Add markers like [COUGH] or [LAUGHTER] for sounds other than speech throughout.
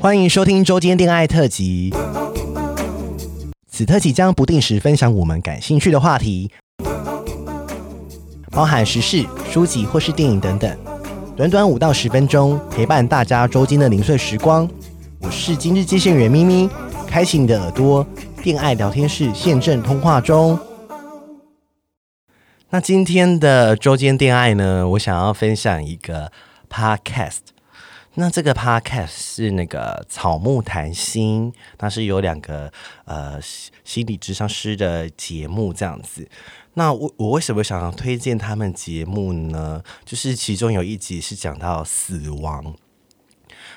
欢迎收听周间恋爱特辑。此特辑将不定时分享我们感兴趣的话题，包含时事、书籍或是电影等等。短短五到十分钟，陪伴大家周间的零碎时光。我是今日接线员咪咪，开启你的耳朵，恋爱聊天室现正通话中。那今天的周间恋爱呢，我想要分享一个 podcast。那这个 podcast 是那个草木谈心，它是有两个呃心理咨商师的节目这样子。那我我为什么想要推荐他们节目呢？就是其中有一集是讲到死亡。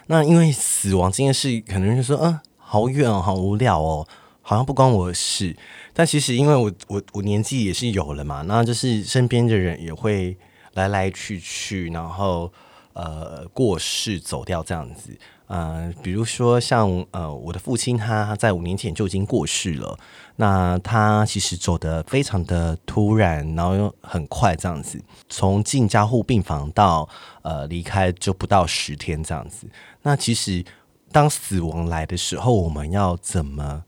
那因为死亡这件事，可能就说，嗯，好远哦，好无聊哦，好像不关我的事。但其实因为我我我年纪也是有了嘛，那就是身边的人也会来来去去，然后。呃，过世走掉这样子，呃，比如说像呃，我的父亲他在五年前就已经过世了，那他其实走得非常的突然，然后又很快这样子，从进加护病房到呃离开就不到十天这样子。那其实当死亡来的时候，我们要怎么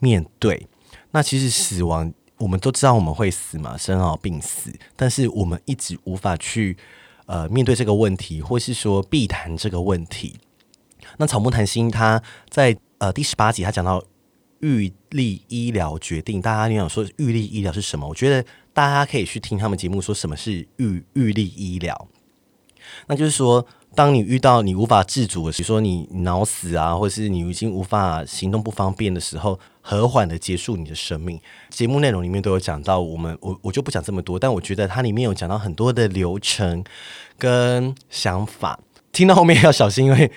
面对？那其实死亡我们都知道我们会死嘛，生老病死，但是我们一直无法去。呃，面对这个问题，或是说避谈这个问题，那草木谈心他在呃第十八集，他讲到预立医疗决定，大家你想说预立医疗是什么？我觉得大家可以去听他们节目，说什么是预预立医疗，那就是说。当你遇到你无法自主的，比如说你脑死啊，或者是你已经无法行动不方便的时候，和缓的结束你的生命。节目内容里面都有讲到，我们我我就不讲这么多，但我觉得它里面有讲到很多的流程跟想法。听到后面要小心，因为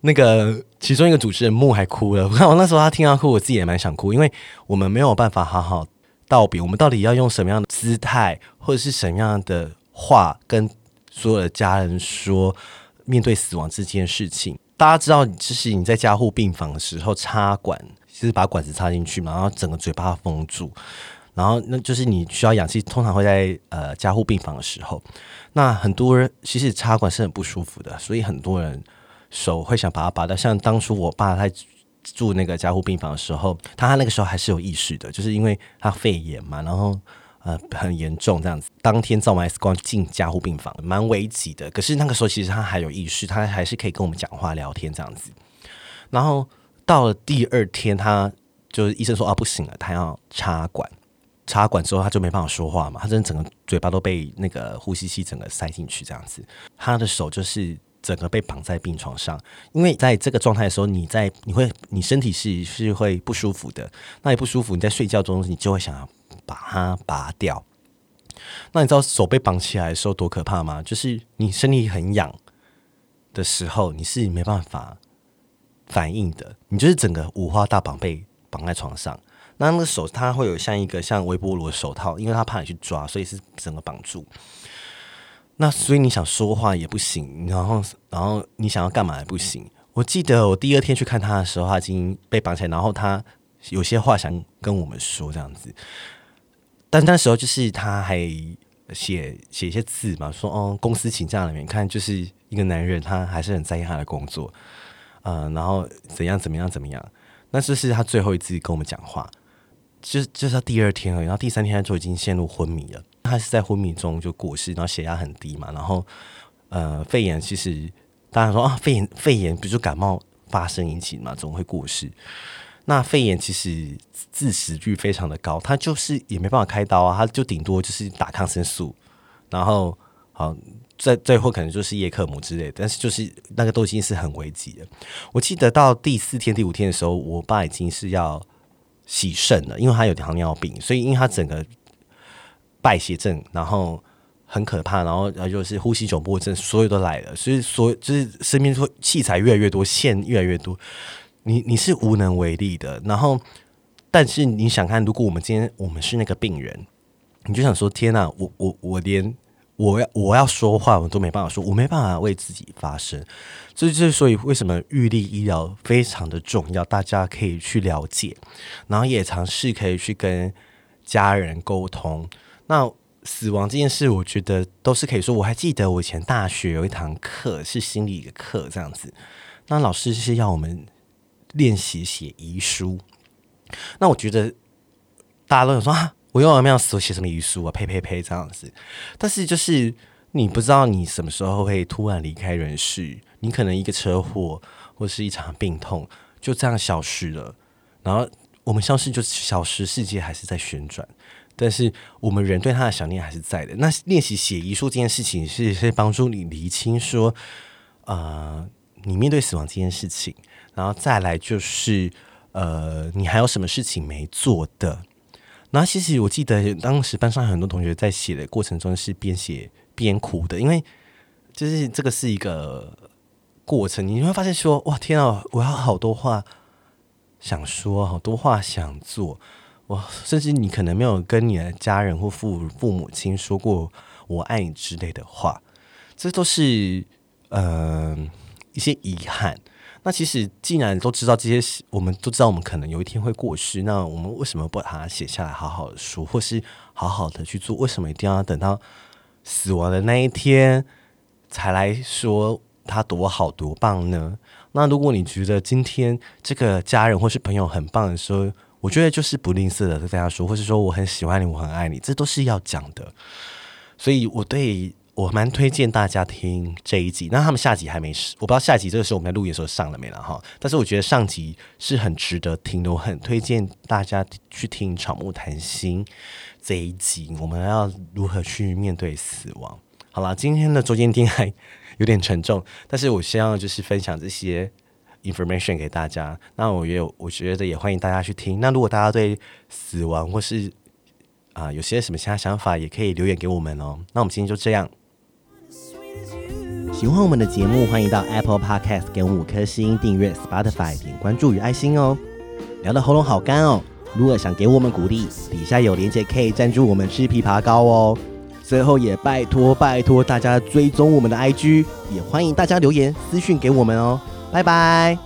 那个其中一个主持人木还哭了。我 [LAUGHS] 看我那时候他听到哭，我自己也蛮想哭，因为我们没有办法好好道别。我们到底要用什么样的姿态，或者是什么样的话，跟所有的家人说？面对死亡这件事情，大家知道，就是你在加护病房的时候插管，就是把管子插进去嘛，然后整个嘴巴封住，然后那就是你需要氧气，通常会在呃加护病房的时候，那很多人其实插管是很不舒服的，所以很多人手会想把它拔掉。像当初我爸他住那个加护病房的时候，他那个时候还是有意识的，就是因为他肺炎嘛，然后。呃，很严重这样子，当天照完 X 光进加护病房，蛮危急的。可是那个时候其实他还有意识，他还是可以跟我们讲话聊天这样子。然后到了第二天，他就是医生说啊不行了，他要插管。插管之后他就没办法说话嘛，他真的整个嘴巴都被那个呼吸器整个塞进去这样子。他的手就是整个被绑在病床上，因为在这个状态的时候，你在你会你身体是是会不舒服的。那你不舒服，你在睡觉中你就会想要。把它拔掉，那你知道手被绑起来的时候多可怕吗？就是你身体很痒的时候，你是没办法反应的，你就是整个五花大绑被绑在床上。那那个手它会有像一个像微波炉的手套，因为它怕你去抓，所以是整个绑住。那所以你想说话也不行，然后然后你想要干嘛也不行。我记得我第二天去看他的时候，他已经被绑起来，然后他有些话想跟我们说，这样子。但那时候就是他还写写一些字嘛，说哦，公司请假了没？你看，就是一个男人，他还是很在意他的工作，嗯，然后怎样怎么样怎么样。那这是他最后一次跟我们讲话，就就是他第二天了，然后第三天他就已经陷入昏迷了。他是在昏迷中就过世，然后血压很低嘛，然后呃，肺炎其实大家说啊，肺炎肺炎不就感冒发生引起嘛，总会过世。那肺炎其实致死率非常的高，他就是也没办法开刀啊，他就顶多就是打抗生素，然后好最最后可能就是叶克膜之类的，但是就是那个都已经是很危急了。我记得到第四天、第五天的时候，我爸已经是要洗肾了，因为他有糖尿病，所以因为他整个败血症，然后很可怕，然后然后就是呼吸窘迫症，所有都来了，所以所就是身边说器材越来越多，线越来越多。你你是无能为力的，然后，但是你想看，如果我们今天我们是那个病人，你就想说：天哪，我我我连我要我要说话我都没办法说，我没办法为自己发声。所以这所以为什么预立医疗非常的重要，大家可以去了解，然后也尝试可以去跟家人沟通。那死亡这件事，我觉得都是可以说。我还记得我以前大学有一堂课是心理的课，这样子。那老师是要我们练习写遗书。那我觉得大家都有说啊，我又没有死，写什么遗书啊？呸呸呸，这样子。但是就是你不知道你什么时候会突然离开人世，你可能一个车祸或是一场病痛就这样消失了。然后我们消失就消失，世界还是在旋转，但是我们人对他的想念还是在的。那练习写遗书这件事情是是帮助你厘清说，呃，你面对死亡这件事情，然后再来就是。呃，你还有什么事情没做的？那其实我记得当时班上很多同学在写的过程中是边写边哭的，因为就是这个是一个过程，你会发现说，哇，天啊，我要好多话想说，好多话想做，哇，甚至你可能没有跟你的家人或父父母亲说过“我爱你”之类的话，这都是呃一些遗憾。那其实，既然都知道这些，我们都知道我们可能有一天会过世，那我们为什么不把它写下来，好好的说，或是好好的去做？为什么一定要等到死亡的那一天才来说他多好多棒呢？那如果你觉得今天这个家人或是朋友很棒的时候，我觉得就是不吝啬的跟大家说，或是说我很喜欢你，我很爱你，这都是要讲的。所以我对。我蛮推荐大家听这一集，那他们下集还没，我不知道下集这个时候我们在录音的时候上了没了哈。但是我觉得上集是很值得听的，我很推荐大家去听《草木谈心》这一集。我们要如何去面对死亡？好了，今天的周间听还有点沉重，但是我希望就是分享这些 information 给大家。那我也有，我觉得也欢迎大家去听。那如果大家对死亡或是啊、有些什么其他想法，也可以留言给我们哦。那我们今天就这样。喜欢我们的节目，欢迎到 Apple Podcast 给我们五颗星，订阅 Spotify 点关注与爱心哦。聊得喉咙好干哦，如果想给我们鼓励，底下有链接可以赞助我们吃枇杷膏哦。最后也拜托拜托大家追踪我们的 IG，也欢迎大家留言私讯给我们哦。拜拜。